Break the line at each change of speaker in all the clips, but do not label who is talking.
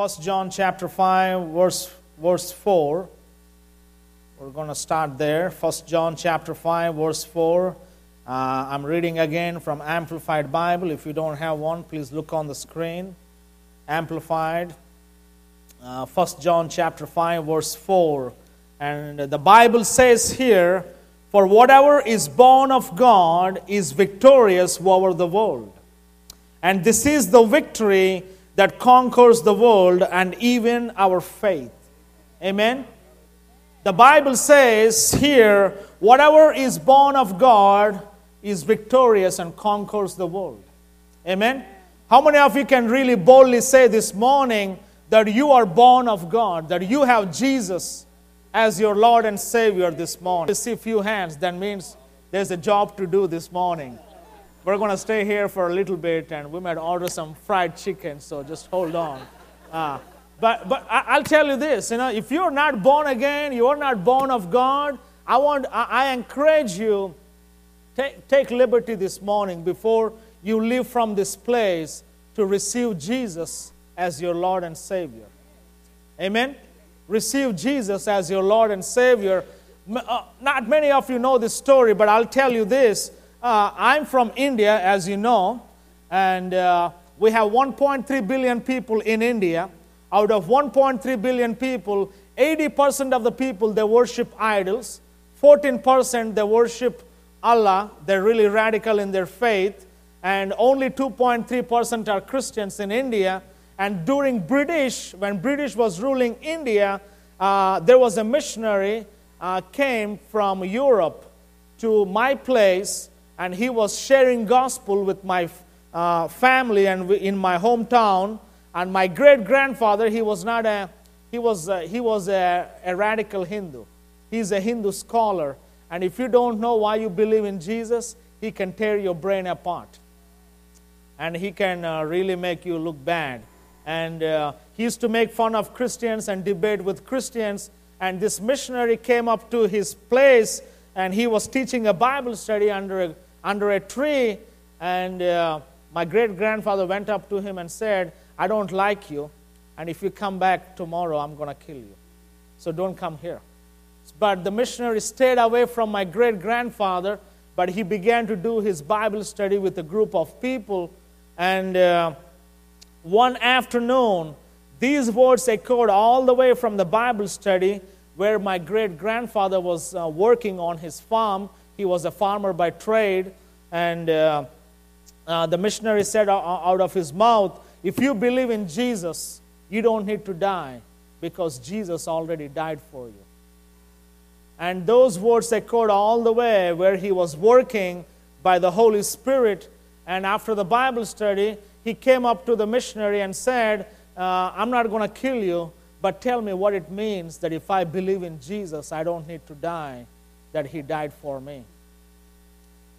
1 John chapter 5 verse verse 4. We're going to start there. 1 John chapter 5 verse 4. Uh, I'm reading again from Amplified Bible. If you don't have one, please look on the screen. Amplified. Uh, 1 John chapter 5 verse 4. And the Bible says here, For whatever is born of God is victorious over the world. And this is the victory that conquers the world and even our faith. Amen. The Bible says here, whatever is born of God is victorious and conquers the world. Amen. How many of you can really boldly say this morning that you are born of God, that you have Jesus as your Lord and Savior this morning? I see few hands, that means there's a job to do this morning. We're going to stay here for a little bit and we might order some fried chicken, so just hold on. Uh, but but I, will tell you this you know, if you're not born again, you're not born of God, I, want, I, I encourage you, take, take liberty this morning before you leave from this place to receive Jesus as your Lord and Savior. Amen? Receive Jesus as your Lord and Savior. Uh, not many of you know this story, but I'll tell you this uh, I'm from India, as you know, and uh, we have 1.3 billion people in India. Out of 1.3 billion people, 80% of the people they worship idols, 14% they worship Allah. They're really radical in their faith, and only 2.3% are Christians in India. And during British, when British was ruling India, uh, there was a missionary uh, came from Europe to my place and he was sharing gospel with my uh, family and in my hometown. And my great grandfather he was not a he was a, he was a, a radical hindu. He's a hindu scholar. And if you don't know why you believe in jesus he can tear your brain apart. And he can uh, really make you look bad. And uh, he used to make fun of christians and debate with christians. And this missionary came up to his place and he was teaching a bible study under a under a tree, and uh, my great grandfather went up to him and said, I don't like you, and if you come back tomorrow, I'm going to kill you. So don't come here. But the missionary stayed away from my great grandfather, but he began to do his Bible study with a group of people. And uh, one afternoon, these words echoed all the way from the Bible study where my great grandfather was uh, working on his farm he was a farmer by trade, and uh, uh, the missionary said out of his mouth, If you believe in Jesus, you don't need to die because Jesus already died for you. And those words echoed all the way where he was working by the Holy Spirit. And after the Bible study, he came up to the missionary and said, uh, I'm not going to kill you, but tell me what it means that if I believe in Jesus, I don't need to die that he died for me.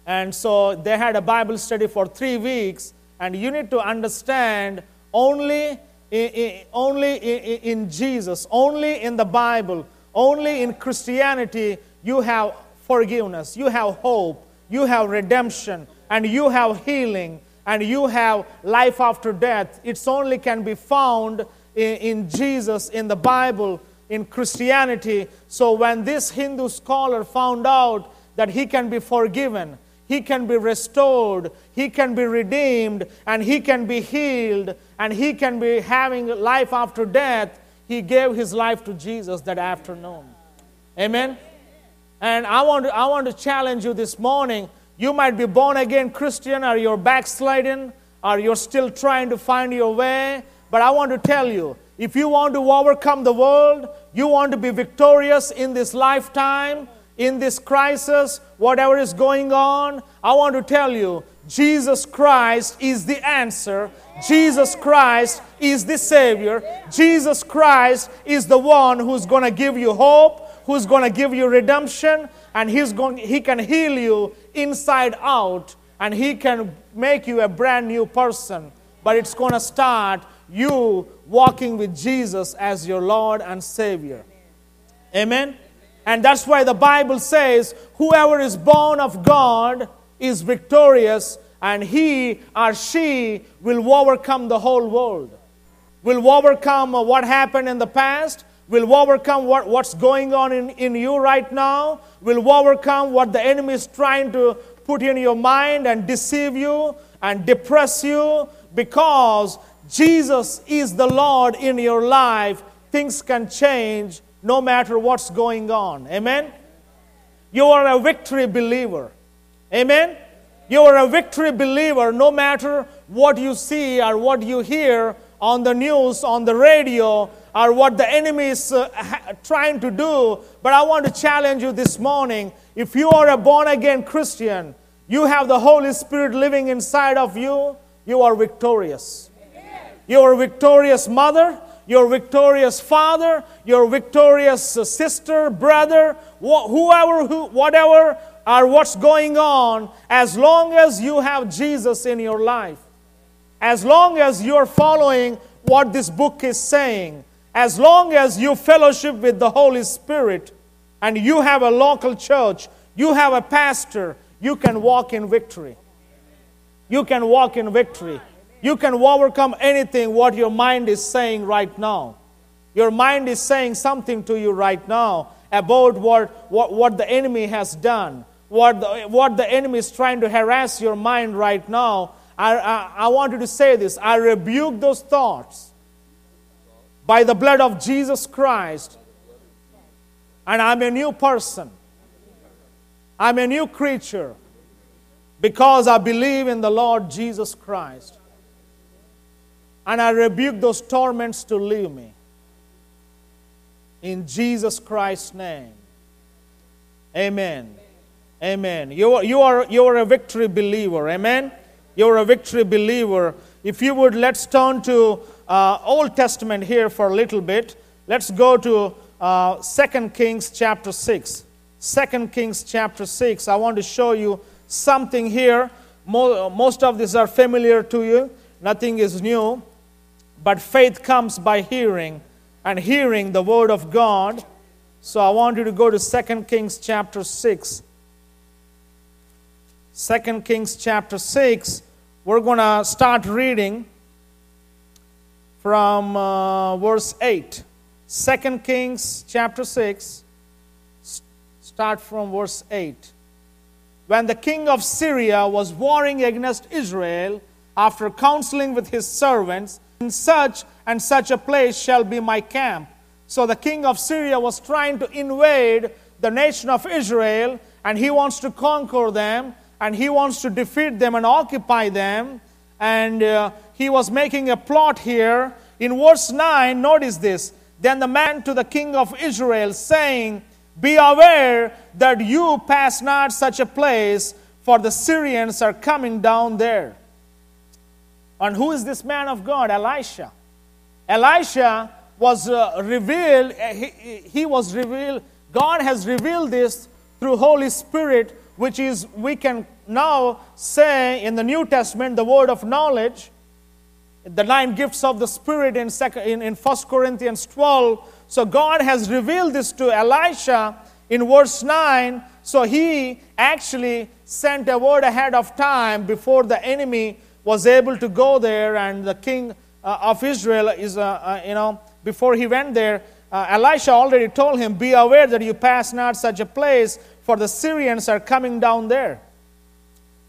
And so they had a Bible study for three weeks, and you need to understand only in, only in Jesus, only in the Bible, only in Christianity, you have forgiveness, you have hope, you have redemption, and you have healing, and you have life after death. It's only can be found in, in Jesus, in the Bible, in Christianity. So when this Hindu scholar found out that he can be forgiven, he can be restored, he can be redeemed, and he can be healed, and he can be having life after death, he gave his life to Jesus that afternoon. Amen. And I want to, I want to challenge you this morning. You might be born again Christian, or you're backsliding, or you're still trying to find your way. But I want to tell you if you want to overcome the world, you want to be victorious in this lifetime, in this crisis, whatever is going on, I want to tell you Jesus Christ is the answer. Jesus Christ is the Savior. Jesus Christ is the one who's going to give you hope, who's going to give you redemption, and he's going, He can heal you inside out, and He can make you a brand new person. But it's going to start you walking with Jesus as your Lord and Savior. Amen? And that's why the Bible says, whoever is born of God is victorious, and he or she will overcome the whole world. will overcome what happened in the past, will overcome what, what's going on in, in you right now, will overcome what the enemy is trying to put in your mind and deceive you and depress you because Jesus is the Lord in your life. Things can change no matter what's going on. Amen? You are a victory believer. Amen? You are a victory believer no matter what you see or what you hear on the news, on the radio, or what the enemy is uh, ha- trying to do. But I want to challenge you this morning. If you are a born again Christian, you have the Holy Spirit living inside of you, you are victorious. You are a victorious mother, you're victorious father, you're victorious sister, brother, wh- whoever, who, whatever, or what's going on, as long as you have Jesus in your life, as long as you're following what this book is saying, as long as you fellowship with the Holy Spirit, and you have a local church, you have a pastor, you can walk in victory. You can walk in victory. You can overcome anything what your mind is saying right now. Your mind is saying something to you right now about what, what, what the enemy has done, what the, what the enemy is trying to harass your mind right now. I, I, I want you to say this I rebuke those thoughts by the blood of Jesus Christ, and I'm a new person. I'm a new creature because I believe in the Lord Jesus Christ. And I rebuke those torments to leave me. In Jesus Christ's name. Amen. Amen. You are, you are, you are a victory believer. Amen. You're a victory believer. If you would, let's turn to uh, Old Testament here for a little bit. Let's go to uh, 2 Kings chapter 6. 2 Kings chapter 6. I want to show you something here. Most of these are familiar to you, nothing is new. But faith comes by hearing, and hearing the word of God. So I want you to go to 2 Kings chapter 6. 2 Kings chapter 6. We're going to start reading from uh, verse 8. 2 Kings chapter 6 Start from verse 8. When the king of Syria was warring against Israel, after counseling with his servants, in such and such a place shall be my camp. So the king of Syria was trying to invade the nation of Israel, and he wants to conquer them, and he wants to defeat them and occupy them. And uh, he was making a plot here. In verse 9, notice this. Then the man to the king of Israel, saying, be aware that you pass not such a place, for the Syrians are coming down there. And who is this man of God? Elisha. Elisha was uh, revealed, uh, he, he was revealed, God has revealed this through Holy Spirit, which is, we can now say in the New Testament, the word of knowledge. The nine gifts of the Spirit in, second, in, in 1 Corinthians 12 so God has revealed this to Elisha in verse 9. So he actually sent a word ahead of time before the enemy was able to go there, and the king uh, of Israel is, uh, uh, you know, before he went there, uh, Elisha already told him, Be aware that you pass not such a place, for the Syrians are coming down there.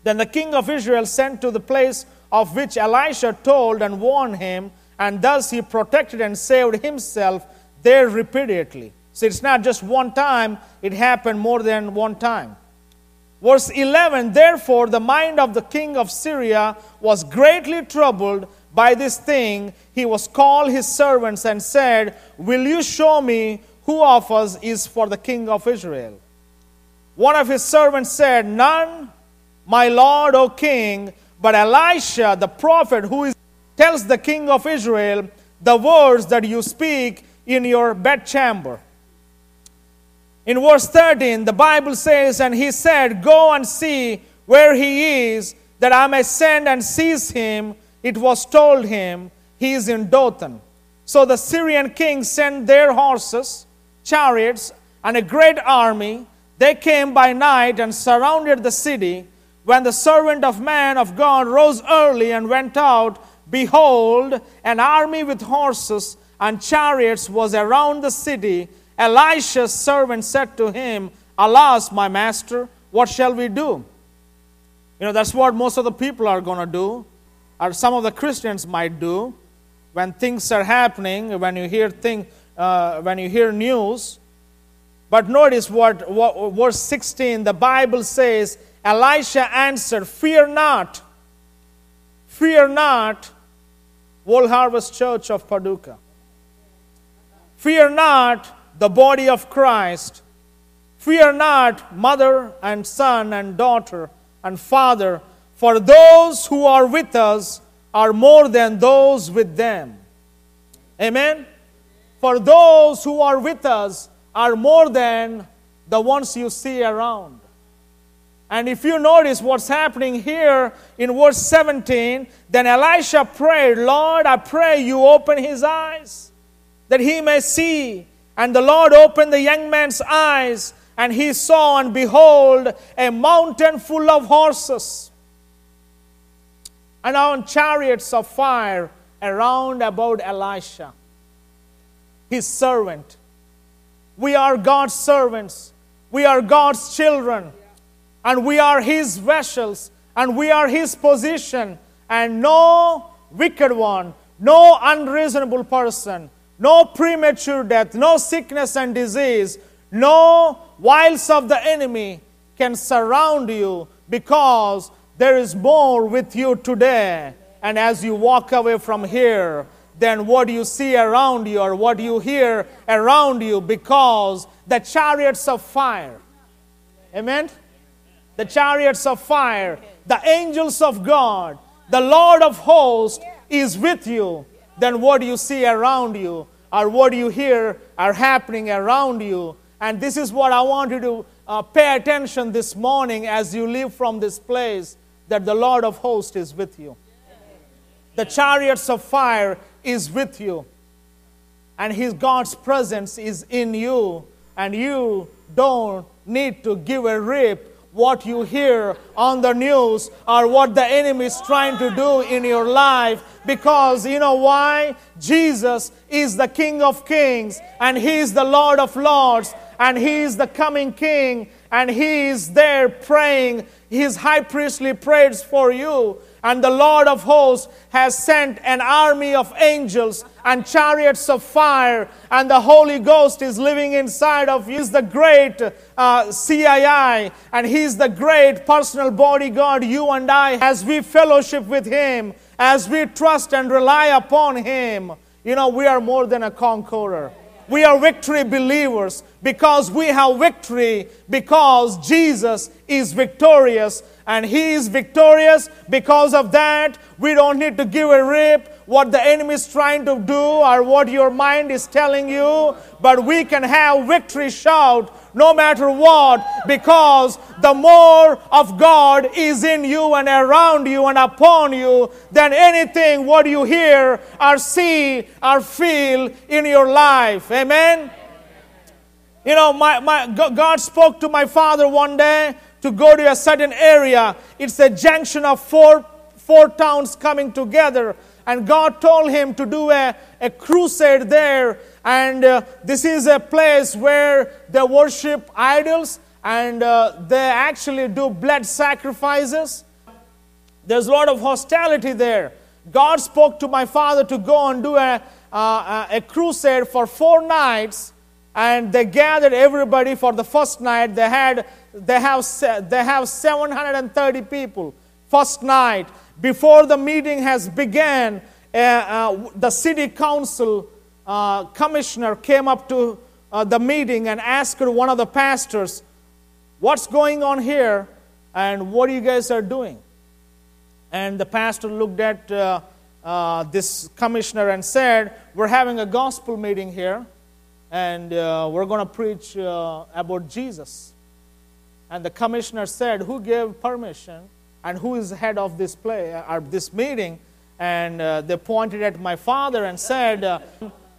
Then the king of Israel sent to the place of which Elisha told and warned him, and thus he protected and saved himself there repeatedly. So it's not just one time, it happened more than one time. Verse 11 Therefore, the mind of the king of Syria was greatly troubled by this thing. He was called his servants and said, Will you show me who of us is for the king of Israel? One of his servants said, None, my lord, O king, but Elisha, the prophet, who is, tells the king of Israel the words that you speak in your bedchamber. In verse 13, the Bible says, And he said, Go and see where he is, that I may send and seize him. It was told him, He is in Dothan. So the Syrian king sent their horses, chariots, and a great army. They came by night and surrounded the city. When the servant of man of God rose early and went out behold, an army with horses and chariots was around the city. Elisha's servant said to him, Alas, my master, what shall we do? You know, that's what most of the people are going to do, or some of the Christians might do when things are happening, when you hear thing, uh, when you hear news. But notice what, what verse 16, the Bible says, Elisha answered, Fear not, fear not, World Harvest Church of Paducah. Fear not the body of Christ. Fear not mother and son and daughter and father, for those who are with us are more than those with them. Amen? For those who are with us are more than the ones you see around. And if you notice what's happening here in verse 17, then Elisha prayed, Lord, I pray you open his eyes that he may see. And the Lord opened the young man's eyes, and he saw, and behold, a mountain full of horses and on chariots of fire around about Elisha, his servant. We are God's servants, we are God's children. And we are his vessels and we are his position. And no wicked one no unreasonable person no premature death no sickness and disease no wiles of the enemy can surround you because there is more with you today. And as you walk away from here than what you see around you or what you hear around you because the chariots of fire. Amen? The chariots of fire, the angels of God, the Lord of hosts is with you, then what you see around you or what you hear are happening around you. And this is what I want you to uh, pay attention this morning as you leave from this place that the Lord of hosts is with you. The chariots of fire is with you. And his God's presence is in you. And you don't need to give a rip what you hear on the news or what the enemy is trying to do in your life because you know why? Jesus is the King of Kings and He is the Lord of Lords and He is the coming King and He is there praying His high priestly prayers for you and the Lord of hosts has sent an army of angels and chariots of fire, and the Holy Ghost is living inside of. He's the great uh, CII, and He's the great personal bodyguard, you and I, as we fellowship with Him, as we trust and rely upon Him. You know, we are more than a conqueror. We are victory believers because we have victory because Jesus is victorious and he is victorious. Because of that, we don't need to give a rip what the enemy is trying to do or what your mind is telling you, but we can have victory shout no matter what because the more of God is in you and around you and upon you than anything what you hear or see or feel in your life. Amen. You know, my, my, God spoke to my father one day to go to a certain area. It's a junction of four, four towns coming together. And God told him to do a, a crusade there. And uh, this is a place where they worship idols and uh, they actually do blood sacrifices. There's a lot of hostility there. God spoke to my father to go and do a, uh, a crusade for four nights and they gathered everybody for the first night. They had they have they have 730 people. First night before the meeting has begun, uh, uh, the city council uh, commissioner came up to uh, the meeting and asked one of the pastors, "What's going on here, and what you guys are doing?" And the pastor looked at uh, uh, this commissioner and said, "We're having a gospel meeting here." And uh, we're going to preach uh, about Jesus. And the commissioner said, Who gave permission and who is head of this play or uh, this meeting? And uh, they pointed at my father and said, uh,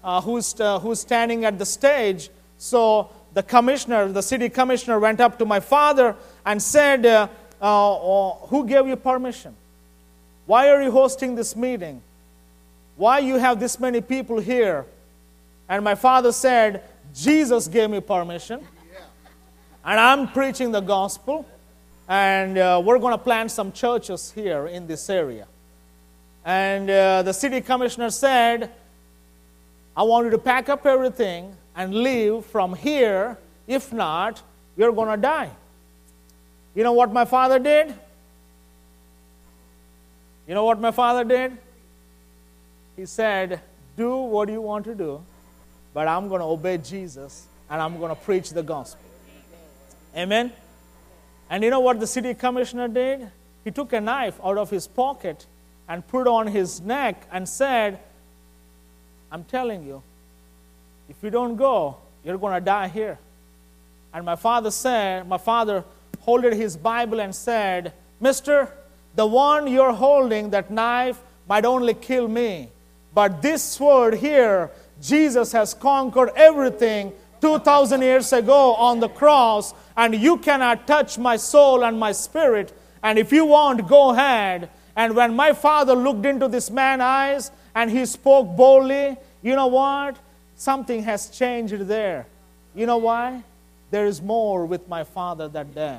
uh, who's, who's standing at the stage? So the commissioner, the city commissioner, went up to my father and said, Who gave you permission? Why are you hosting this meeting? Why you have this many people here? And my father said, Jesus gave me permission. And I'm preaching the gospel. And uh, we're going to plant some churches here in this area. And uh, the city commissioner said, I want you to pack up everything and leave from here. If not, you're going to die. You know what my father did? You know what my father did? He said, Do what you want to do, but I'm going to obey Jesus and I'm going to preach the gospel. Amen? And you know what the city commissioner did? He took a knife out of his pocket and put on his neck and said, I'm telling you, if you don't go, you're going to die here. And my father said, my father holded his Bible and said, Mister, the one you're holding, that knife, might only kill me. But this sword here, Jesus has conquered everything 2,000 years ago on the cross, and you cannot touch my soul and my spirit. And if you want, go ahead. And when my father looked into this man's eyes and he spoke boldly, you know what? Something has changed there. You know why? There is more with my father that day.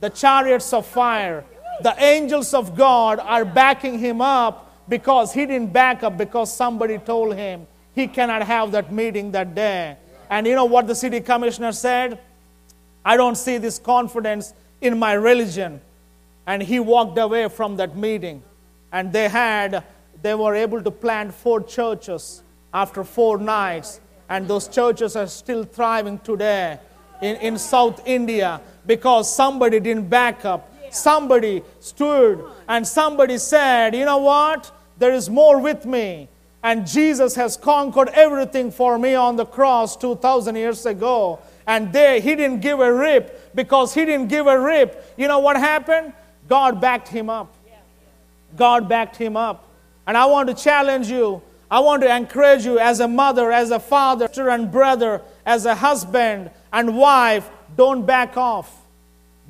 The chariots of fire, the angels of God are backing him up because he didn't back up because somebody told him he cannot have that meeting that day. And you know what the city commissioner said? I don't see this confidence in my religion. And he walked away from that meeting. And they had, they were able to plant four churches after four nights. And those churches are still thriving today in, in South India because somebody didn't back up. Somebody stood and somebody said, You know what? There is more with me. And Jesus has conquered everything for me on the cross 2,000 years ago. And there, he didn't give a rip because he didn't give a rip. You know what happened? God backed him up. God backed him up. And I want to challenge you. I want to encourage you as a mother, as a father, and brother, as a husband and wife, don't back off.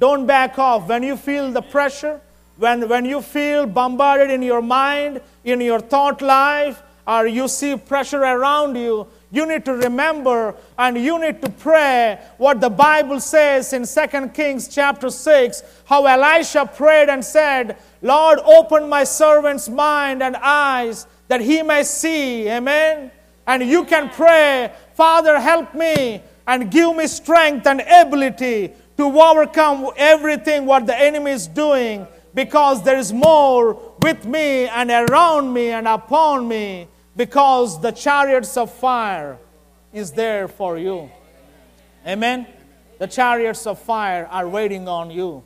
Don't back off. When you feel the pressure, when, when you feel bombarded in your mind, in your thought life, or you see pressure around you, you need to remember and you need to pray what the Bible says in 2 Kings chapter 6 how Elisha prayed and said, Lord, open my servant's mind and eyes that he may see. Amen. And you can pray, Father, help me and give me strength and ability to overcome everything what the enemy is doing because there is more with me and around me and upon me because the chariots of fire is there for you. Amen. The chariots of fire are waiting on you.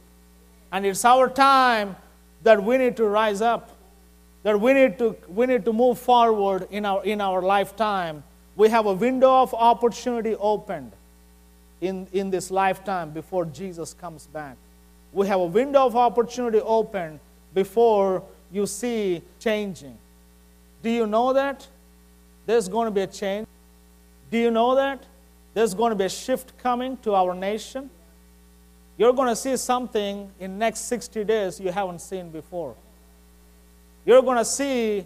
And it's our time that we need to rise up, that we need to, we need to move forward in our, in our lifetime. We have a window of opportunity opened in, in this lifetime before Jesus comes back. We have a window of opportunity open before you see changing. Do you know that? There's going to be a change. Do you know that? There's going to be a shift coming to our nation. You're going to see something in next 60 days you haven't seen before. You're going to see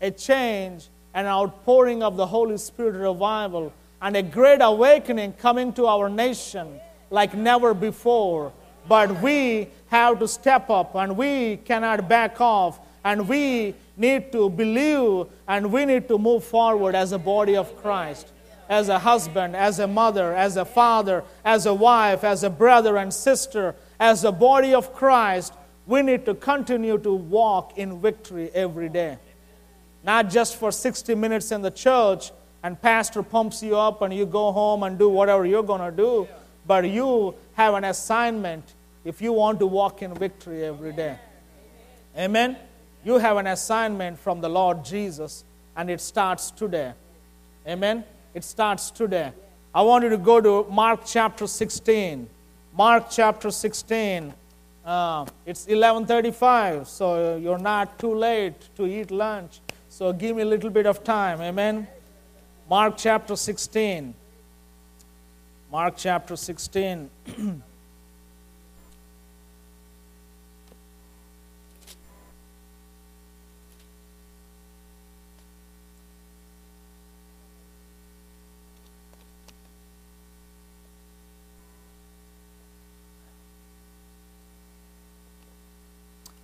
a change, an outpouring of the Holy Spirit revival and a great awakening coming to our nation like never before. But we have to step up and we cannot back off and we need to believe and we need to move forward as a body of Christ, as a husband, as a mother, as a father, as a wife, as a brother and sister, as a body of Christ. We need to continue to walk in victory every day. Not just for 60 minutes in the church, and pastor pumps you up and you go home and do whatever you're going to do but you have an assignment if you want to walk in victory every day amen you have an assignment from the lord jesus and it starts today. Amen? It starts today. I want you to go to mark chapter 16 mark chapter 16 uh, it's 11.35 so you're not too late to eat lunch. So give me a little bit of time. Amen? Mark chapter 16. Mark chapter 16.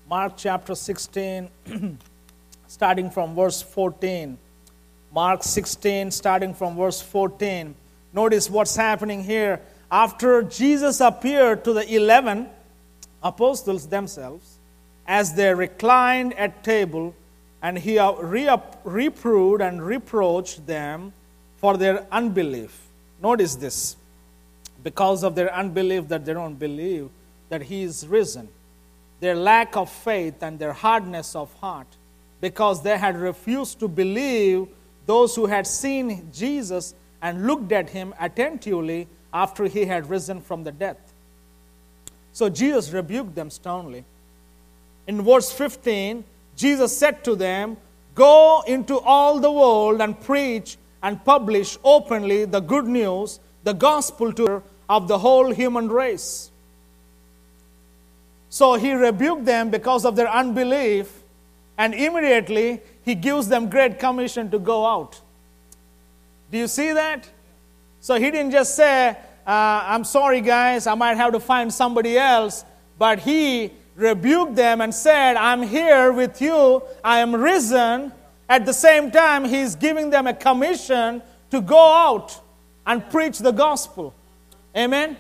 Mark chapter 16, starting from verse 14. Mark 16, starting from verse 14. Notice what's happening here. After Jesus appeared to the 11 apostles themselves, as they reclined at table, and he reproved and reproached them for their unbelief. Notice this because of their unbelief that they don't believe that he is risen, their lack of faith and their hardness of heart, because they had refused to believe those who had seen Jesus and looked at him attentively after he had risen from the death. So Jesus rebuked them sternly. In verse 15, Jesus said to them, Go into all the world and preach and publish openly the good news, the gospel to of the whole human race. So he rebuked them because of their unbelief, and immediately he gives them great commission to go out. Do you see that? So he didn't just say, uh, I'm sorry, guys, I might have to find somebody else, but he rebuked them and said, I'm here with you, I am risen. At the same time, he's giving them a commission to go out and preach the gospel. Amen?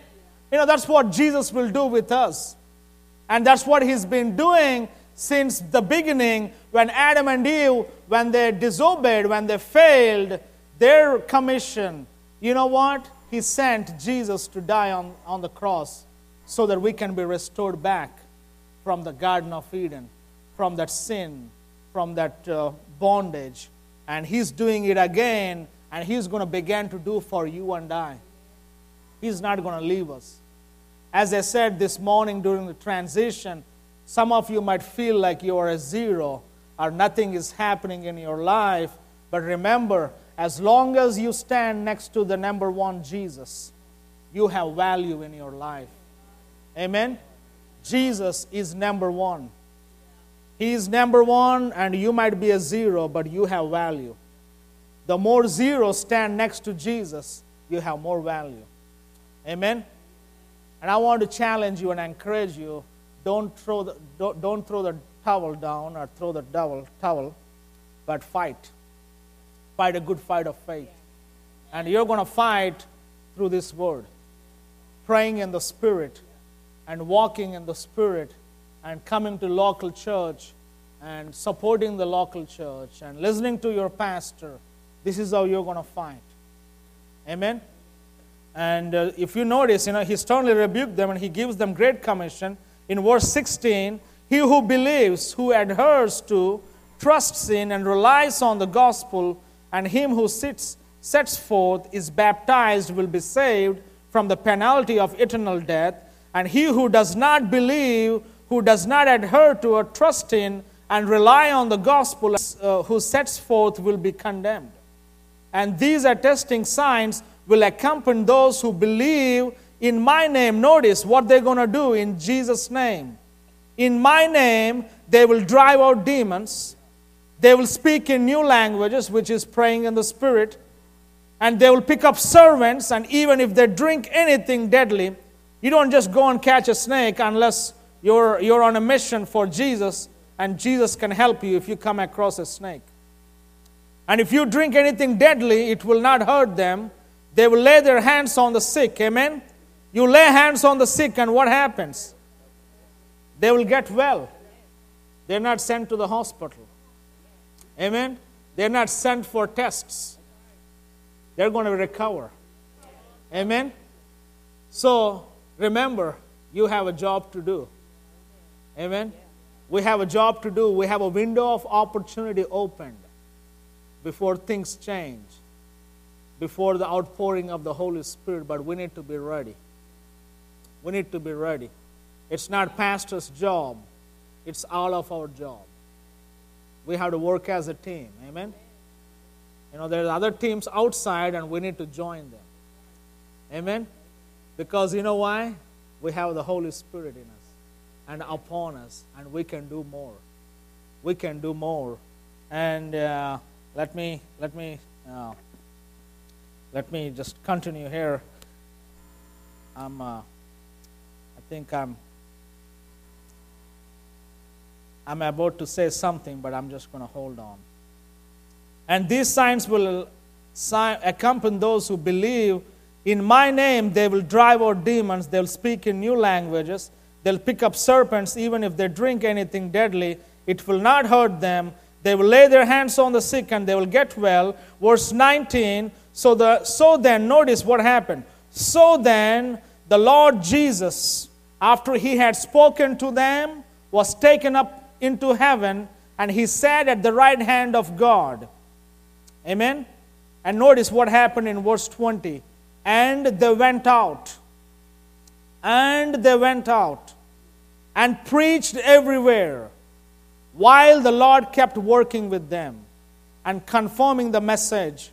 You know, that's what Jesus will do with us. And that's what he's been doing since the beginning when Adam and Eve, when they disobeyed, when they failed their commission. You know what? He sent Jesus to die on, on the cross so that we can be restored back from the Garden of Eden, from that sin, from that uh, bondage. And He's doing it again, and He's going to begin to do for you and I. He's not going to leave us. As I said this morning during the transition, some of you might feel like you are a zero or nothing is happening in your life. But remember, as long as you stand next to the number one Jesus, you have value in your life. Amen? Jesus is number one. He is number one, and you might be a zero, but you have value. The more zeros stand next to Jesus, you have more value. Amen? And I want to challenge you and encourage you don't throw the, don't, don't throw the towel down or throw the towel, towel, but fight. Fight a good fight of faith. And you're going to fight through this word. Praying in the Spirit and walking in the Spirit and coming to local church and supporting the local church and listening to your pastor. This is how you're going to fight. Amen? And uh, if you notice, you know, he sternly rebuked them and he gives them great commission. In verse 16, he who believes, who adheres to, trusts in, and relies on the gospel, and him who sits, sets forth, is baptized, will be saved from the penalty of eternal death. And he who does not believe, who does not adhere to or trust in, and rely on the gospel, uh, who sets forth, will be condemned. And these attesting signs will accompany those who believe in my name. Notice what they're going to do in Jesus' name. In my name, they will drive out demons. They will speak in new languages, which is praying in the Spirit. And they will pick up servants, and even if they drink anything deadly, you don't just go and catch a snake unless you're, you're on a mission for Jesus, and Jesus can help you if you come across a snake. And if you drink anything deadly, it will not hurt them they will lay their hands on the sick. Amen? You lay hands on the sick, and what happens? They will get well. They're not sent to the hospital. Amen? They're not sent for tests. They're going to recover. Amen? So remember, you have a job to do. Amen? We have a job to do. We have a window of opportunity opened before things change before the outpouring of the Holy Spirit, but we need to be ready. We need to be ready. It's not pastor's job, it's all of our job. We have to work as a team. Amen? You know, there's other teams outside, and we need to join them. Amen? Because you know why? We have the Holy Spirit in us and upon us, and we can do more. We can do more. And uh, let me let me uh, let me just continue here. I'm, uh, I think I'm, I'm about to say something, but I'm just going to hold on. And these signs will accompany those who believe. In my name, they will drive out demons, they'll speak in new languages, they'll pick up serpents, even if they drink anything deadly, it will not hurt them. They will lay their hands on the sick and they will get well. Verse 19. So, the, so then, notice what happened. So then, the Lord Jesus, after he had spoken to them, was taken up into heaven and he sat at the right hand of God. Amen. And notice what happened in verse 20. And they went out. And they went out and preached everywhere while the Lord kept working with them and confirming the message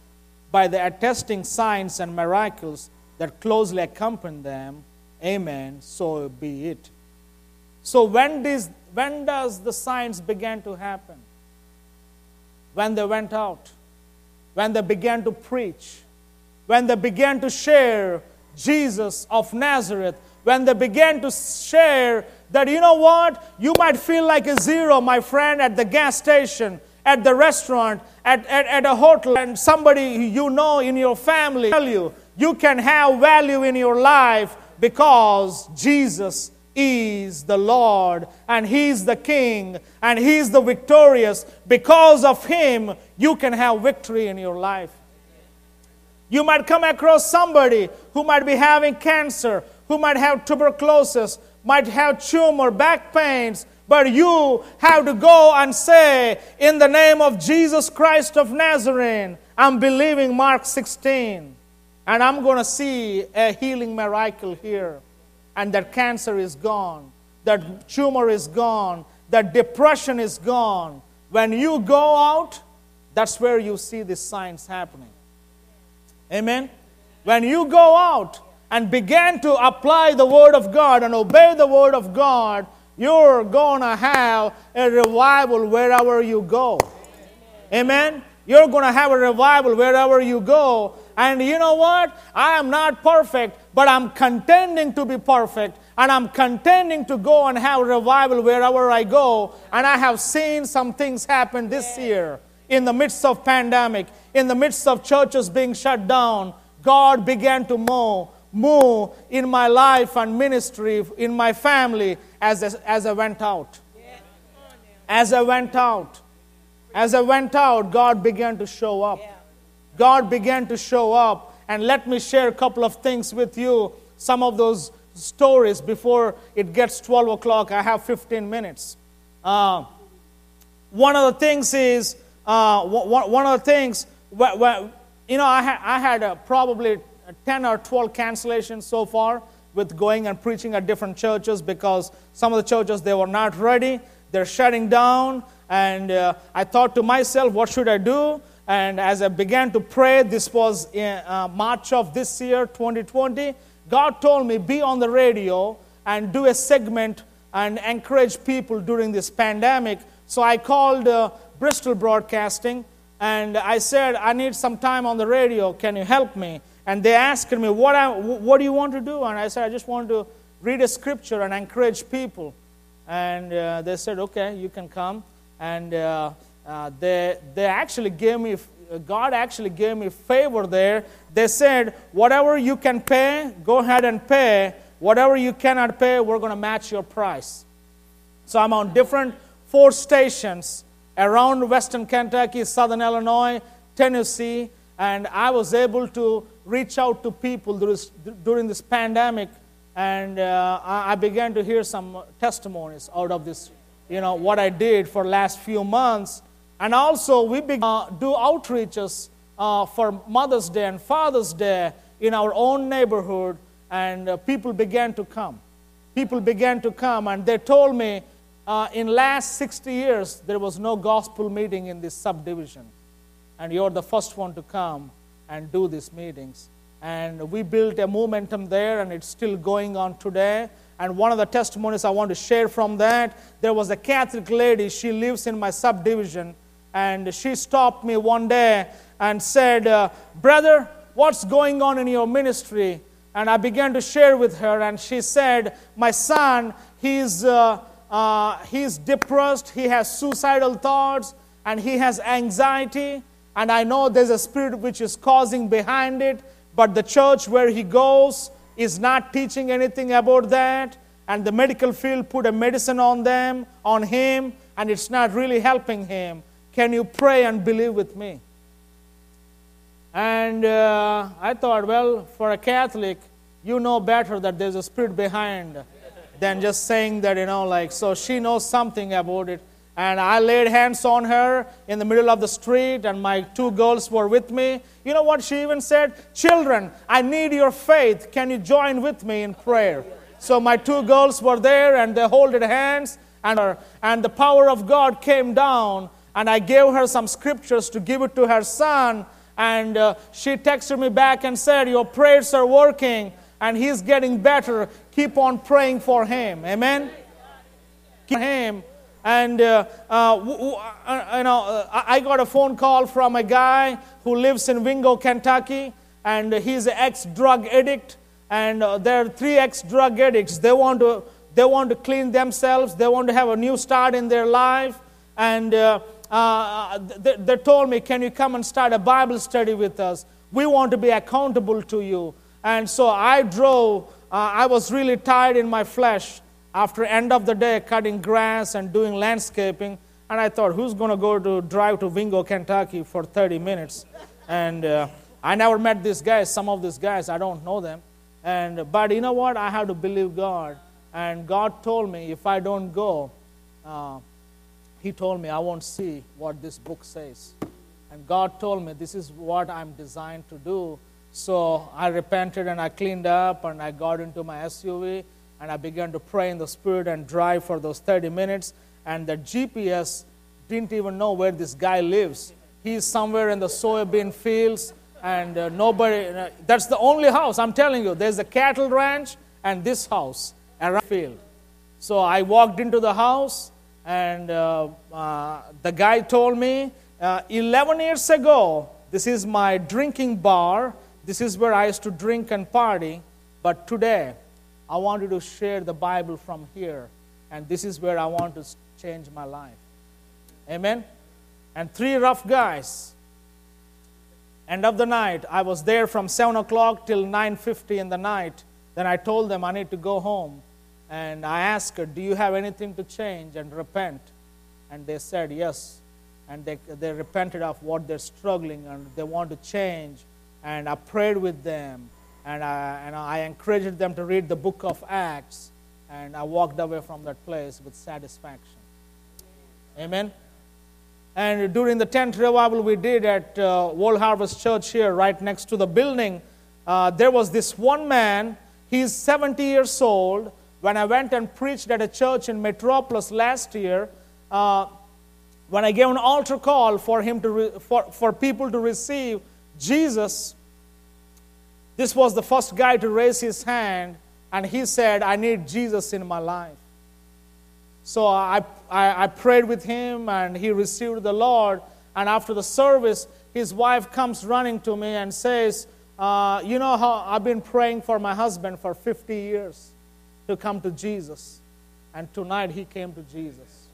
by the attesting signs and miracles that closely accompany them. Amen. So be it. So when, this, when does the signs begin to happen? When they went out, when they began to preach, when they began to share Jesus of Nazareth, when they began to share that, you know what, you might feel like a zero, my friend, at the gas station, at the restaurant, at, at, at a hotel, and somebody you know in your family tell you, you can have value in your life because Jesus is the Lord and He's the King and He's the victorious. Because of Him, you can have victory in your life. You might come across somebody who might be having cancer, who might have tuberculosis, might have tumor, back pains, but you have to go and say, In the name of Jesus Christ of Nazareth, I'm believing Mark 16, and I'm going to see a healing miracle here. And that cancer is gone, that tumor is gone, that depression is gone. When you go out, that's where you see these signs happening. Amen? When you go out and begin to apply the Word of God and obey the Word of God, you're going to have a revival wherever you go. Amen? You're going to have a revival wherever you go. And you know what? I am not perfect, but I'm contending to be perfect. And I'm contending to go and have revival wherever I go. And I have seen some things happen this year in the midst of pandemic, in the midst of churches being shut down. God began to move, move in my life and ministry, in my family, as, as I went out. As I went out. As I went out, God began to show up. God began to show up. And let me share a couple of things with you. Some of those stories before it gets 12 o'clock. I have 15 minutes. Uh, one of the things is, uh, one of the things, where, you know, I, I had probably 10 or 12 cancellations so far with going and preaching at different churches because some of the churches, they were not ready. They're shutting down. And uh, I thought to myself, what should I do? And as I began to pray, this was in uh, March of this year, 2020, God told me, be on the radio and do a segment and encourage people during this pandemic. So I called uh, Bristol Broadcasting and I said, I need some time on the radio. Can you help me? And they asked me, what, I, what do you want to do? And I said, I just want to read a scripture and encourage people. And uh, they said, okay, you can come. And uh, uh, they, they actually gave me, God actually gave me favor there. They said, whatever you can pay, go ahead and pay. Whatever you cannot pay, we're going to match your price. So I'm on different four stations around Western Kentucky, Southern Illinois, Tennessee, and I was able to reach out to people during this pandemic, and uh, I began to hear some testimonies out of this, you know, what I did for last few months. And also, we began uh, do outreaches uh, for Mother's Day and Father's Day in our own neighborhood, and uh, people began to come. People began to come, and they told me uh, in last 60 years there was no gospel meeting in this subdivision, and you're the first one to come and do these meetings. And we built a momentum there, and it's still going on today. And one of the testimonies I want to share from that, there was a Catholic lady. She lives in my subdivision and she stopped me one day and said, uh, Brother, what's going on in your ministry? And I began to share with her, and she said, My son, he's, uh, uh, he's depressed, he has suicidal thoughts, and he has anxiety. And I know there's a spirit which is causing behind it, but the church where he goes is not teaching anything about that. And the medical field put a medicine on them, on him, and it's not really helping him. Can you pray and believe with me? And uh, I thought, well, for a Catholic, you know better that there's a spirit behind than just saying that, you know, like, so she knows something about it. And I laid hands on her in the middle of the street, and my two girls were with me. You know what she even said? Children, I need your faith. Can you join with me in prayer? So my two girls were there, and they holded hands, and, her, and the power of God came down. And I gave her some scriptures to give it to her son. And uh, she texted me back and said, Your prayers are working, and he's getting better. Keep on praying for him. Amen? Keep him and uh, uh, uh, you know, uh, I got a phone call from a guy who lives in Wingo, Kentucky, and he's an ex-drug addict. And uh, there are three ex-drug addicts. They want to they want to clean themselves. They want to have a new start in their life. And uh, they told me, "Can you come and start a Bible study with us? We want to be accountable to you." And so I drove. I was really tired in my flesh after end of the day cutting grass and doing landscaping and i thought who's going to go to drive to wingo kentucky for 30 minutes? And uh, i never met these guys some of these guys i don't know them. And but you know what? I have to believe god. And god told me if i don't go uh, he told me i won't see what this book says. And god told me this is what i'm designed to do. So i repented and i cleaned up and i got into my suv and I began to pray in the Spirit and drive for those 30 minutes. And the GPS didn't even know where this guy lives. He's somewhere in the soybean fields, and uh, nobody, uh, that's the only house, I'm telling you. There's a cattle ranch and this house around the field. So I walked into the house, and uh, uh the guy told me, uh, 11 years ago, this is my drinking bar. This is where I used to drink and party. But today, I want you to share the Bible from here, and this is where I want to change my life. Amen? And three rough guys. End of the night, I was there from 7 o'clock till 9.50 in the night. Then I told them I need to go home. And I asked her, do you have anything to change and repent? And they said yes. And they, they repented of what they're struggling and they want to change. And I prayed with them and I, and I encouraged them to read the book of Acts, and I walked away from that place with satisfaction. Amen. And during the tent revival we did at uh, World Harvest Church here, right next to the building, uh, there was this one man. He's 70 years old. When I went and preached at a church in Metropolis last year, uh, when I gave an altar call for him to re- for, for people to receive Jesus, this was the first guy to raise his hand, and he said, I need Jesus in my life. So I, I, I, prayed with him, and he received the Lord. And after the service, his wife comes running to me and says, uh, You know how I've been praying for my husband for 50 years to come to Jesus. And tonight he came to Jesus.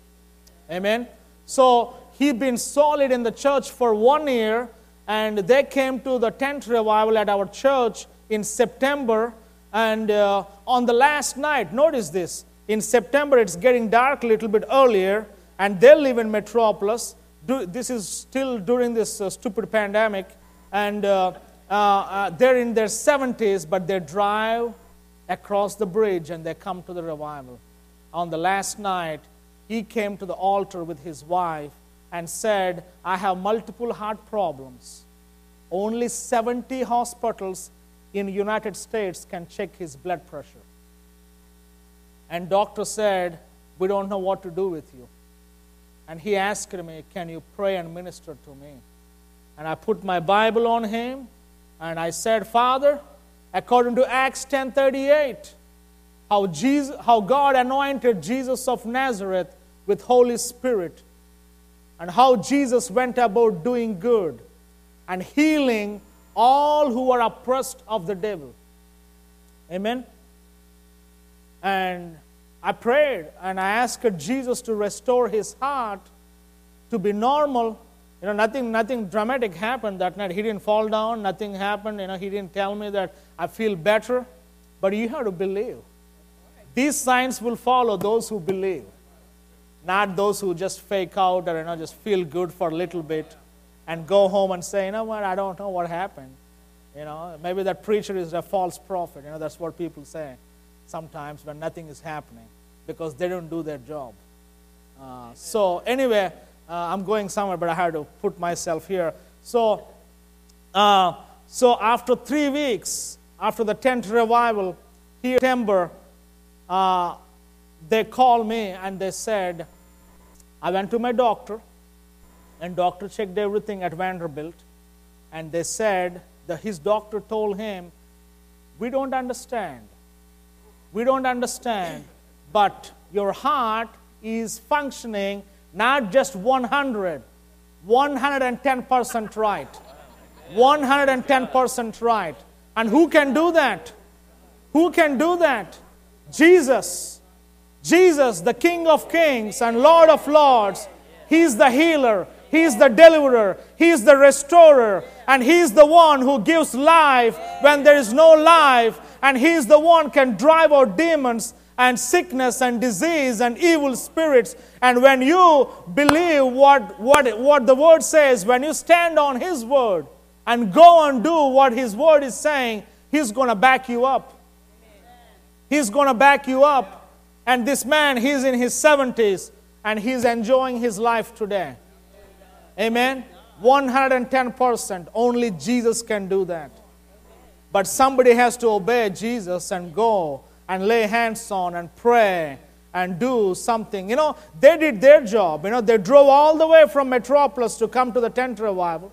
Amen. So he'd been solid in the church for one year and they came to the tent revival at our church in September. And uh, on the last night, notice this in September, it's getting dark a little bit earlier, and they live in Metropolis. This is still during this uh, stupid pandemic, and uh, uh, uh they're in their 70s, but they drive across the bridge and they come to the revival. On the last night, he came to the altar with his wife and said, I have multiple heart problems. Only 70 hospitals in United States can check his blood pressure. And doctor said, we don't know what to do with you. And he asked me, can you pray and minister to me? And I put my Bible on him and I said, Father, according to Acts 10:38, how Jesus, how God anointed Jesus of Nazareth with Holy Spirit and how Jesus went about doing good and healing all who are oppressed of the devil. Amen. And I prayed and I asked Jesus to restore his heart to be normal. You know, nothing, nothing dramatic happened that night. He didn't fall down, nothing happened. You know, he didn't tell me that I feel better. But you have to believe. These signs will follow those who believe, not those who just fake out or you know, just feel good for a little bit and go home and say, you know what, I don't know what happened. You know, maybe that preacher is a false prophet. You know, that's what people say sometimes when nothing is happening because they don't do their job. Uh, so, anyway, uh, I'm going somewhere, but I had to put myself here. So, uh, so after three weeks, after the tent revival, here in September, uh, they called me and they said, I went to my doctor, and doctor checked everything at Vanderbilt, and they said that his doctor told him, We don't understand we don't understand, but your heart is functioning not just 100, 110% right. 110% right. And who can do that? Who can do that? Jesus. Jesus, the King of Kings and Lord of Lords. He's the healer. He's the deliverer. He's the restorer. And He's the one who gives life when there is no life and He's the one can drive out demons and sickness and disease and evil spirits. And when you believe what, what, what the Word says, when you stand on His Word and go and do what His Word is saying, He's going to back you up. He's going to back you up. And this man, he's in his 70s and he's enjoying his life today. Amen? 110%. Only Jesus can do that. But somebody has to obey Jesus and go and lay hands on and pray and do something. You know, they did their job. You know, they drove all the way from Metropolis to come to the tent revival.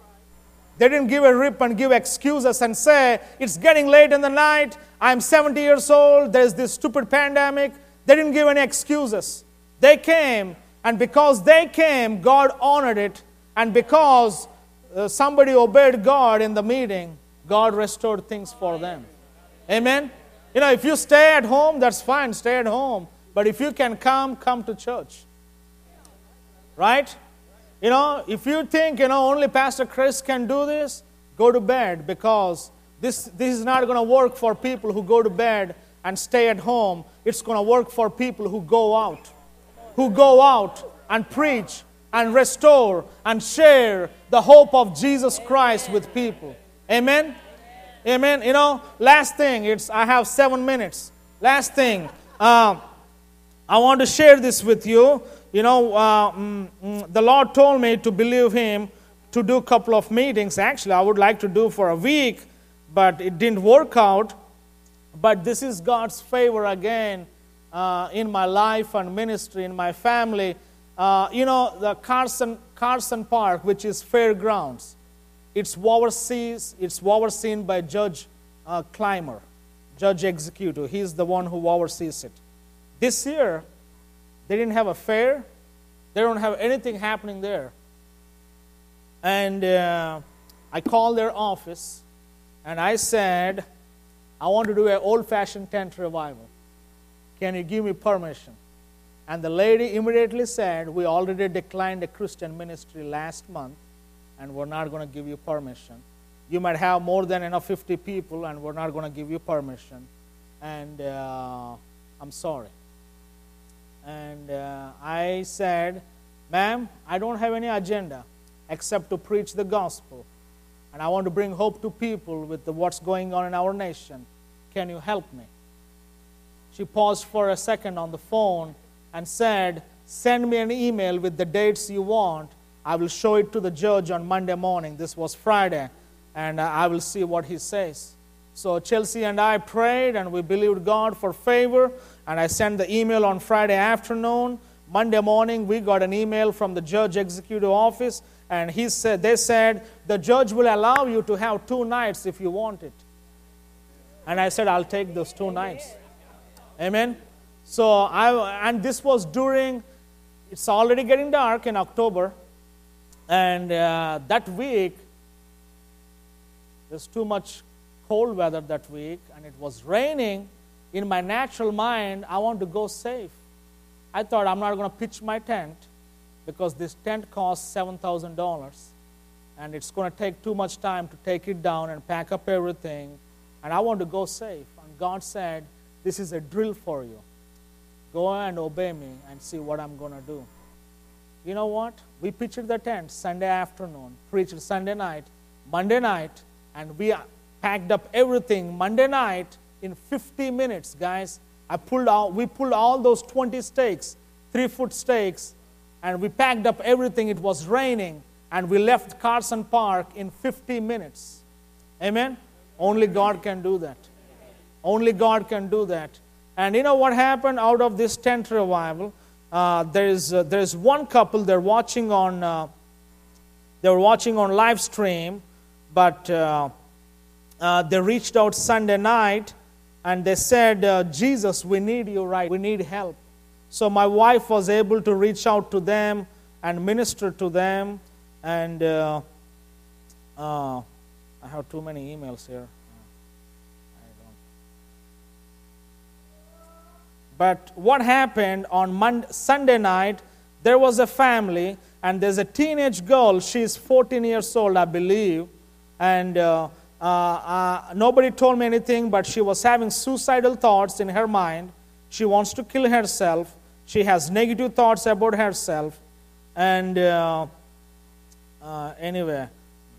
They didn't give a rip and give excuses and say, It's getting late in the night. I'm 70 years old. There's this stupid pandemic. They didn't give any excuses. They came, and because they came, God honored it. And because uh, somebody obeyed God in the meeting, God restored things for them. Amen? You know, if you stay at home, that's fine, stay at home. But if you can come, come to church. Right? You know, if you think, you know, only Pastor Chris can do this, go to bed because this, this is not going to work for people who go to bed and stay at home. It's going to work for people who go out, who go out and preach and restore and share the hope of Jesus Christ with people. Amen? Amen. You know, last thing, it's I have seven minutes. Last thing, uh, I want to share this with you. You know, uh, mm, mm, the Lord told me to believe Him to do a couple of meetings. Actually, I would like to do for a week, but it didn't work out. But this is God's favor again uh, in my life and ministry, in my family. Uh, you know, the Carson, Carson Park, which is fairgrounds. It's overseen, it's overseen by Judge uh, Clymer, Judge Executive. He's the one who oversees it. This year, they didn't have a fair. They don't have anything happening there. And uh, I called their office and I said, I want to do an old fashioned tent revival. Can you give me permission? And the lady immediately said, We already declined a Christian ministry last month and we're not going to give you permission. You might have more than enough 50 people, and we're not going to give you permission. And uh, I'm sorry. And uh, I said, Ma'am, I don't have any agenda except to preach the gospel. And I want to bring hope to people with the, what's going on in our nation. Can you help me? She paused for a second on the phone and said, Send me an email with the dates you want, I will show it to the judge on Monday morning. This was Friday, and uh, I will see what he says. So Chelsea and I prayed, and we believed God for favor. And I sent the email on Friday afternoon. Monday morning, we got an email from the judge executive office, and he said, they said, the judge will allow you to have two nights if you want it. And I said, I'll take those two nights. Amen. So I, and this was during, it's already getting dark in October. And uh, that week, there's too much cold weather that week, and it was raining in my natural mind, I want to go safe. I thought I'm not going to pitch my tent because this tent costs $7,000 and it's going to take too much time to take it down and pack up everything. And I want to go safe. And God said, This is a drill for you. Go and obey me and see what I'm going to do. You know what? We pitched the tent Sunday afternoon, preached Sunday night, Monday night, and we uh, packed up everything Monday night in 50 minutes, guys. I pulled out, we pulled all those 20 stakes, three foot stakes, and we packed up everything. It was raining, and we left Carson Park in 50 minutes. Amen? Only God can do that. Only God can do that. And you know what happened out of this tent revival? Uh, there is uh, there is one couple they're watching on uh, they're watching on live stream, but uh, uh, they reached out Sunday night and they said, uh, Jesus, we need you right. We need help. So my wife was able to reach out to them and minister to them. And uh, uh, I have too many emails here. But what happened on Monday, Sunday night, there was a family, and there's a teenage girl. She's 14 years old, I believe. And uh, uh, uh, nobody told me anything, but she was having suicidal thoughts in her mind. She wants to kill herself. She has negative thoughts about herself. And uh, uh anyway,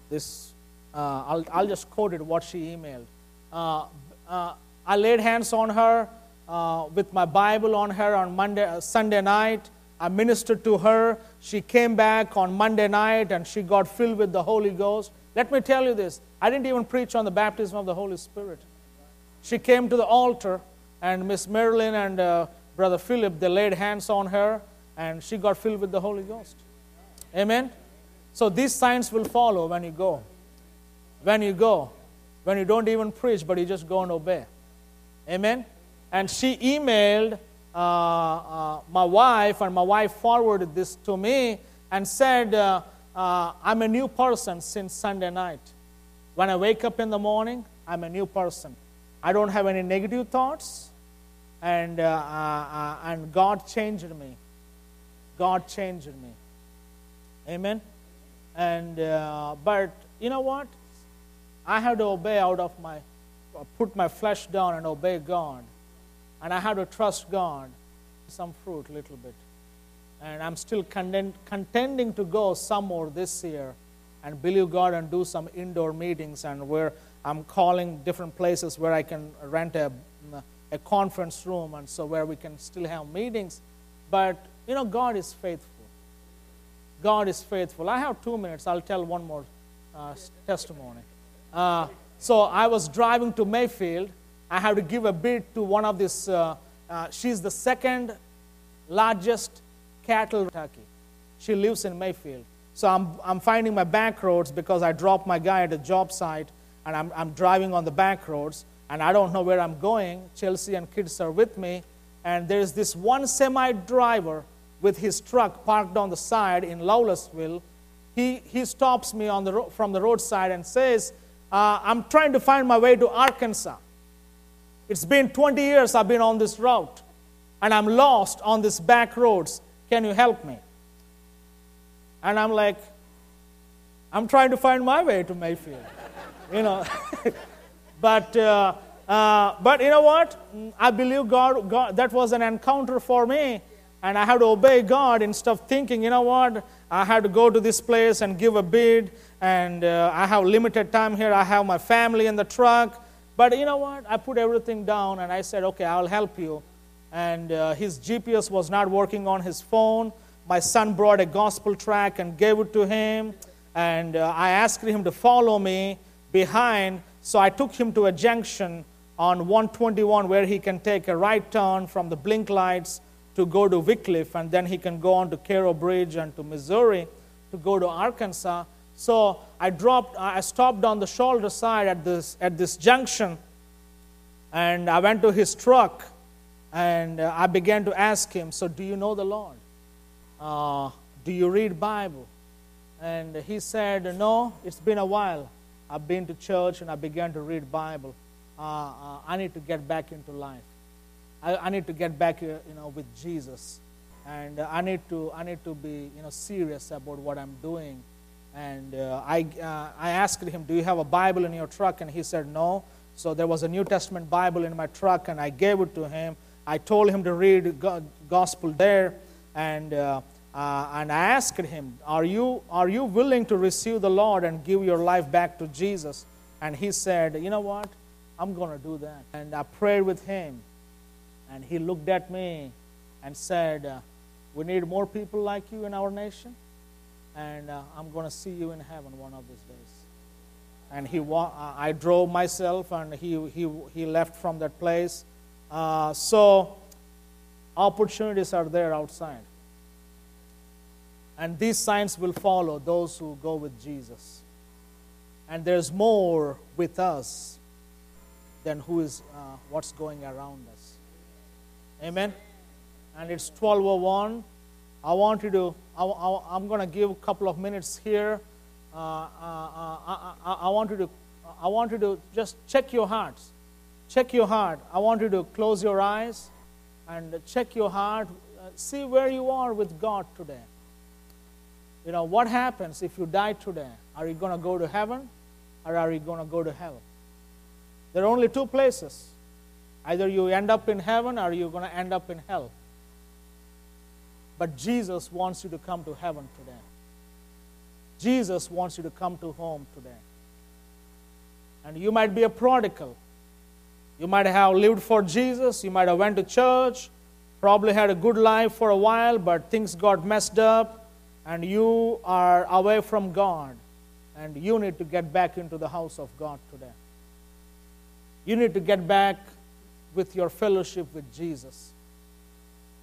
this uh, I'll, I'll just quote it what she emailed. I laid hands on her with my Bible on her on Monday, Sunday night. I ministered to her. She came back on Monday night and she got filled with the Holy Ghost. Let me tell you this I didn't even preach on the baptism of the Holy Spirit. She came to the altar, and Miss Marilyn and uh, Brother Philip, they laid hands on her, and she got filled with the Holy Ghost. Amen? So these signs will follow when you go. When you go. When you don't even preach, but you just go and obey. Amen? And she emailed uh, uh, my wife, and my wife forwarded this to me and said, uh, uh, I'm a new person since Sunday night. When I wake up in the morning, I'm a new person. I don't have any negative thoughts, and, uh, uh, uh and God changed me. God changed me. Amen. And uh, but you know what? I had to obey out of my, put my flesh down and obey God, and I had to trust God. Some fruit, a little bit and I'm still contending to go some more this year and believe God and do some indoor meetings and where I'm calling different places where I can rent a, a conference room and so where we can still have meetings. But you know, God is faithful. God is faithful. I have two minutes. I'll tell one more uh, testimony. Uh, so I was driving to Mayfield. I had to give a bid to one of these. Uh, uh she's the second largest cattle, Kentucky. She lives in Mayfield. So I'm, I'm finding my back roads because I dropped my guy at a job site and I'm, I'm driving on the back roads and I don't know where I'm going. Chelsea and kids are with me. And there's this one semi driver with his truck parked on the side in Lovelaceville. He, he stops me on the ro- from the roadside and says, uh, I'm trying to find my way to Arkansas. It's been 20 years I've been on this route, and I'm lost on these back roads. Can you help me? And I'm like, I'm trying to find my way to Mayfield. You know. but, uh, uh, but you know what? I believe God, God, that was an encounter for me. And I had to obey God instead of thinking, you know what? I had to go to this place and give a bid. And uh, I have limited time here. I have my family in the truck. But you know what? I put everything down and I said, okay, I'll help you and uh, his GPS was not working on his phone. My son brought a gospel track and gave it to him, and uh, I asked him to follow me behind. So I took him to a junction on 121 where he can take a right turn from the blink lights to go to Wickliffe, and then he can go on to Cairo Bridge and to Missouri to go to Arkansas. So I dropped, I stopped on the shoulder side at this, at this junction, and I went to his truck and uh, I began to ask him, So, do you know the Lord? Uh, do you read Bible? And he said, No, it's been a while. I've been to church and I began to read Bible. Uh, uh, I need to get back into life. I, I need to get back, uh, you know, with Jesus, and uh, I need to, I need to be, you know, serious about what I'm doing. And uh, I, I asked him, "Do you have a Bible in your truck?" And he said, "No." So there was a New Testament Bible in my truck, and I gave it to him. I told him to read go- gospel there, and uh, and I asked him, "Are you are you willing to receive the Lord and give your life back to Jesus?" And he said, "You know what? I'm going to do that." And I prayed with him, and he looked at me and said, uh, "We need more people like you in our nation, and uh, I'm going to see you in heaven one of these days." And he, wa- uh, I drove myself, and he he he left from that place. Uh, so opportunities are there outside. And these signs will follow those who go with Jesus. And there's more with us than who is uh, what's going around us. Amen. And it's 12:01. I want you to. I, I'm going to give a couple of minutes here. Uh, uh, I, I, I want you to. I want you to just check your hearts. Check your heart. I want you to close your eyes and check your heart. Uh, see where you are with God today. You know, what happens if you die today? Are you going to go to heaven or are you going to go to hell? There are only two places. Either you end up in heaven or you're going to end up in hell. But Jesus wants you to come to heaven today. Jesus wants you to come to home today. And you might be a prodigal. You might have lived for Jesus. You might have went to church, probably had a good life for a while, but things got messed up and you are away from God, and you need to get back into the house of God today. You need to get back with your fellowship with Jesus.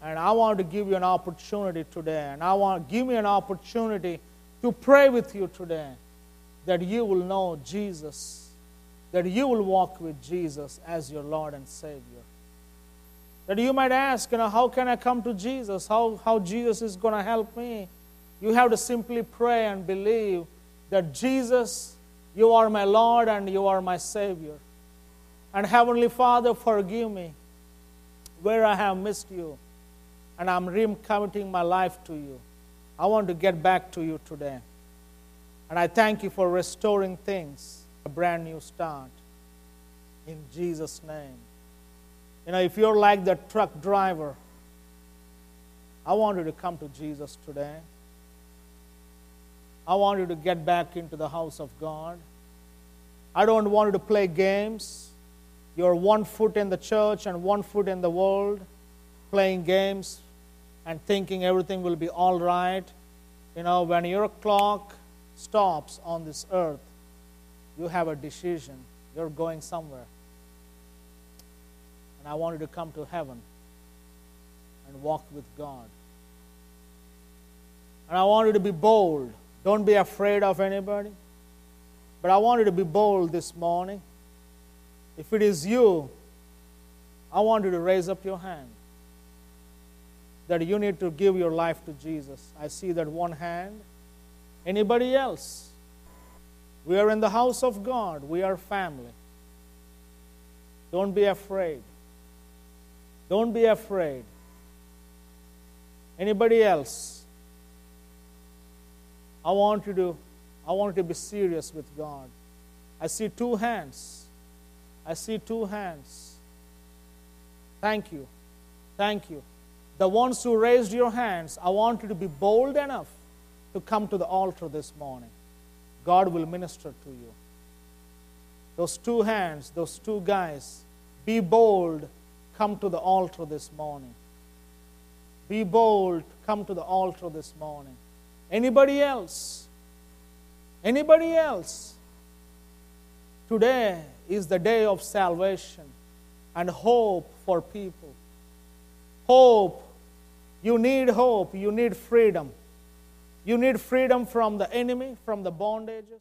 And I want to give you an opportunity today, and I want to give me an opportunity to pray with you today that you will know Jesus, that you will walk with Jesus as your Lord and Savior. That you might ask, you know, how can I come to Jesus? How, how Jesus is going to help me? You have to simply pray and believe that Jesus, you are my Lord and you are my Savior. And Heavenly Father, forgive me where I have missed you. And I'm recommitting my life to you. I want to get back to you today. And I thank you for restoring things, a brand new start. In Jesus' name. You know, if you're like the truck driver, I want you to come to Jesus today. I want you to get back into the house of God. I don't want you to play games. You're one foot in the church and one foot in the world, playing games and thinking everything will be all right. You know, when your clock stops on this earth, you have a decision. You're going somewhere. And I want you to come to heaven and walk with God. And I want you to be bold. Don't be afraid of anybody. But I want you to be bold this morning. If it is you, I want you to raise up your hand. That you need to give your life to Jesus. I see that one hand. Anybody else? We are in the house of God, we are family. Don't be afraid. Don't be afraid. Anybody else? I want you to I want you to be serious with God. I see two hands. I see two hands. Thank you. Thank you. The ones who raised your hands, I want you to be bold enough to come to the altar this morning. God will minister to you. Those two hands, those two guys, be bold, come to the altar this morning. Be bold, come to the altar this morning. Anybody else? Anybody else? Today is the day of salvation and hope for people. Hope. You need hope. You need freedom. You need freedom from the enemy, from the bondages.